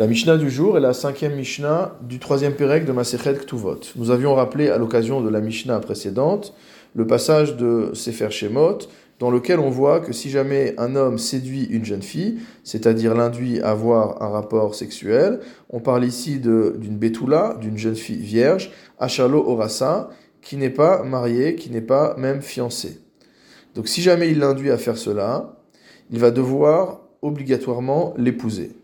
La Mishnah du jour est la cinquième Mishnah du troisième Pérec de Masechet Ktuvot. Nous avions rappelé à l'occasion de la Mishnah précédente le passage de Sefer Shemot dans lequel on voit que si jamais un homme séduit une jeune fille, c'est-à-dire l'induit à avoir un rapport sexuel, on parle ici d'une Betula, d'une jeune fille vierge, Achalo Orasa, qui n'est pas mariée, qui n'est pas même fiancée. Donc si jamais il l'induit à faire cela, il va devoir obligatoirement l'épouser.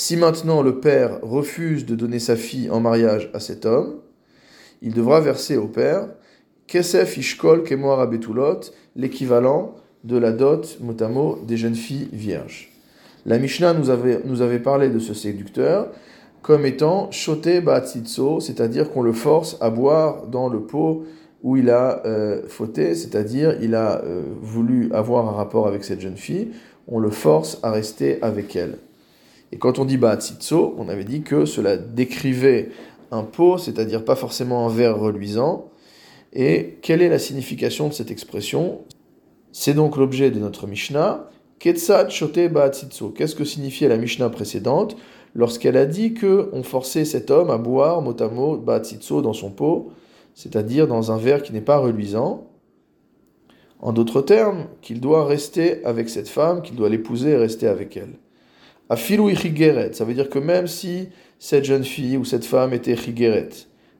Si maintenant le père refuse de donner sa fille en mariage à cet homme, il devra verser au père Kesef Ishkol Kemoar Abetulot, l'équivalent de la dot motamo des jeunes filles vierges. La Mishnah nous avait, nous avait parlé de ce séducteur comme étant Shote Baatzitso, c'est-à-dire qu'on le force à boire dans le pot où il a euh, fauté, c'est-à-dire il a euh, voulu avoir un rapport avec cette jeune fille, on le force à rester avec elle. Et quand on dit Baatzitso, on avait dit que cela décrivait un pot, c'est-à-dire pas forcément un verre reluisant. Et quelle est la signification de cette expression? C'est donc l'objet de notre Mishnah. Qu'est-ce que signifiait la Mishnah précédente? Lorsqu'elle a dit que on forçait cet homme à boire mot à mot Baatzitso dans son pot, c'est-à-dire dans un verre qui n'est pas reluisant en d'autres termes, qu'il doit rester avec cette femme, qu'il doit l'épouser et rester avec elle. Afilou chigeret, ça veut dire que même si cette jeune fille ou cette femme était chigeret,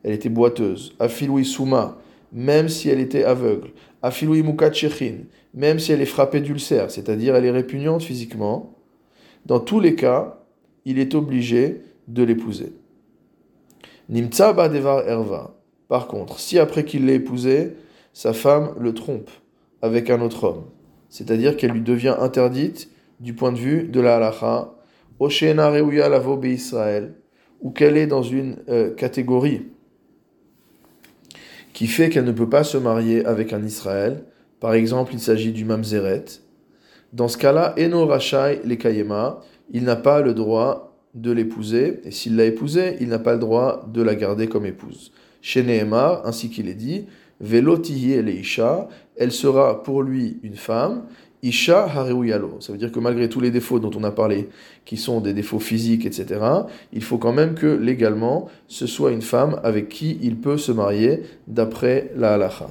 elle était boiteuse. Afilou souma, même si elle était aveugle. Afilou mukachechin, même si elle est frappée d'ulcère, c'est-à-dire elle est répugnante physiquement. Dans tous les cas, il est obligé de l'épouser. Nimtsa devar erva. Par contre, si après qu'il l'ait épousée, sa femme le trompe avec un autre homme, c'est-à-dire qu'elle lui devient interdite du point de vue de la halacha, Oshena Reuya Lavo Israël, ou qu'elle est dans une euh, catégorie qui fait qu'elle ne peut pas se marier avec un Israël, par exemple il s'agit du Mamzeret, dans ce cas-là, Eno Rachai le Kayema, il n'a pas le droit de l'épouser, et s'il l'a épousée, il n'a pas le droit de la garder comme épouse. Chez Nehemar, ainsi qu'il est dit, Velotihi Isha, elle sera pour lui une femme, Isha Hareuyalo. Ça veut dire que malgré tous les défauts dont on a parlé, qui sont des défauts physiques, etc., il faut quand même que légalement, ce soit une femme avec qui il peut se marier d'après la halacha.